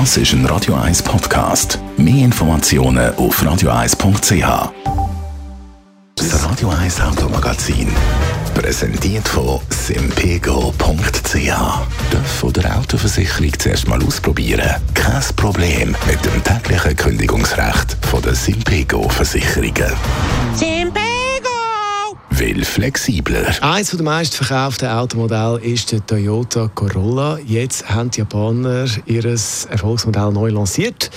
Das ist ein Radio 1 Podcast. Mehr Informationen auf radio1.ch. Das Radio 1 Automagazin. Präsentiert von simpego.ch. Dürfen der Autoversicherung zuerst mal ausprobieren? Kein Problem mit dem täglichen Kündigungsrecht von der Simpego Versicherungen. Will flexibler. Eines der meistverkauften Automodelle ist der Toyota Corolla. Jetzt haben die Japaner ihr Erfolgsmodell neu lanciert.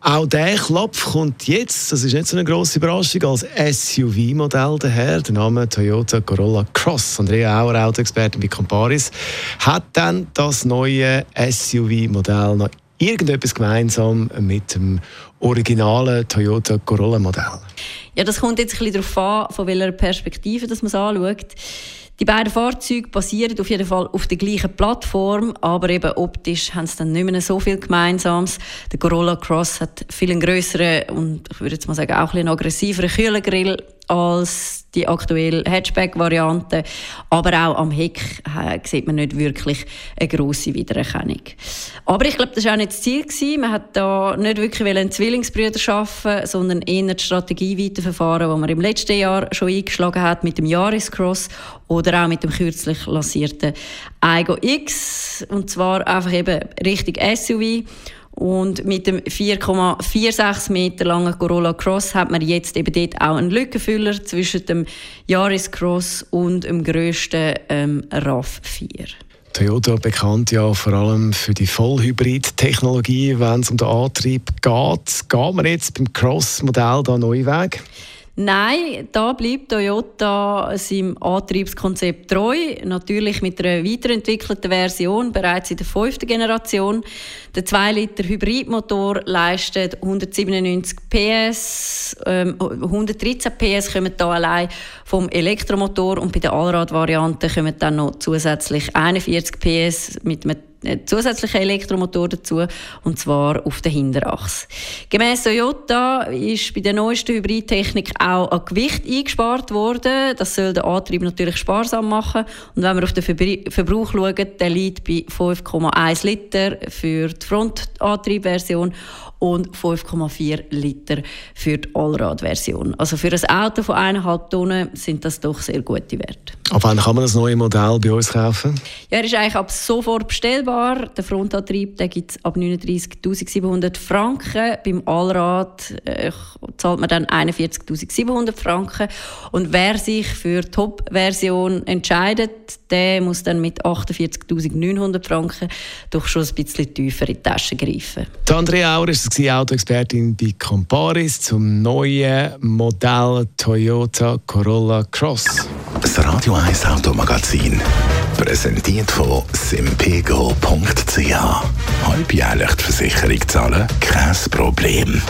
Auch der Klopf kommt jetzt, das ist nicht so eine grosse Überraschung, als SUV-Modell daher. Der Name Toyota Corolla Cross. Andrea Auer, Autoexpertin bei Comparis, hat dann das neue SUV-Modell noch irgendetwas gemeinsam mit dem originalen Toyota Corolla-Modell? Ja, das kommt jetzt ein bisschen darauf an, von welcher Perspektive man es anschaut. Die beiden Fahrzeuge basieren auf jeden Fall auf der gleichen Plattform, aber eben optisch haben sie dann nicht mehr so viel Gemeinsames. Der Corolla Cross hat viel einen grösseren und ich würde jetzt mal sagen auch ein bisschen aggressiveren Kühlergrill als die aktuelle Hatchback-Variante. Aber auch am Heck äh, sieht man nicht wirklich eine grosse Wiedererkennung. Aber ich glaube, das war auch nicht das Ziel. Gewesen. Man hat da nicht wirklich einen Zwillingsbrüder schaffen, sondern eher die Strategie weiterverfahren, die man im letzten Jahr schon eingeschlagen hat mit dem Yaris-Cross oder auch mit dem kürzlich lancierten Aigo X. Und zwar einfach eben richtig SUV. Und mit dem 4,46 Meter langen Corolla Cross hat man jetzt eben dort auch einen Lückenfüller zwischen dem Yaris Cross und dem grössten ähm, RAV4. Toyota bekannt ja vor allem für die Vollhybrid-Technologie, wenn es um den Antrieb geht. Geht man jetzt beim Cross-Modell da neue Weg? Nein, da bleibt Toyota seinem Antriebskonzept treu. Natürlich mit einer weiterentwickelten Version, bereits in der fünften Generation. Der 2-Liter-Hybridmotor leistet 197 PS. Ähm, 113 PS kommen da allein vom Elektromotor und bei der Allrad-Variante kommen dann noch zusätzlich 41 PS mit einem zusätzlichen Elektromotor dazu, und zwar auf der Hinterachse. Gemäss Toyota ist bei der neuesten Hybridtechnik auch an Gewicht eingespart worden. Das soll den Antrieb natürlich sparsam machen. Und wenn wir auf den Verbrauch schauen, der liegt bei 5,1 Liter für die Frontantriebversion und 5,4 Liter für die Allradversion. Also für ein Auto von 1,5 Tonnen sind das doch sehr gute Werte. Ab wann kann man das neue Modell bei uns kaufen? Ja, er ist eigentlich ab sofort bestellbar. Der Frontantrieb gibt es ab 39.700 Franken. Beim Allrad äh, zahlt man dann 41.700 Franken. Und wer sich für die Top-Version entscheidet, der muss dann mit 48.900 Franken doch schon ein bisschen tiefer in die Tasche greifen. Die Andrea Auer ist Autoexpertin bei Comparis zum neuen Modell Toyota Corolla Cross. Das Radio 1 Automagazin. Präsentiert von simpego.ch. Halbjährlich die Versicherung zahlen? Kein Problem.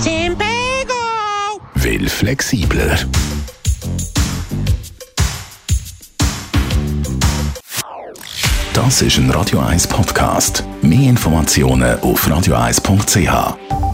Simpego! Will flexibler. Das ist ein Radio 1 Podcast. Mehr Informationen auf radio1.ch.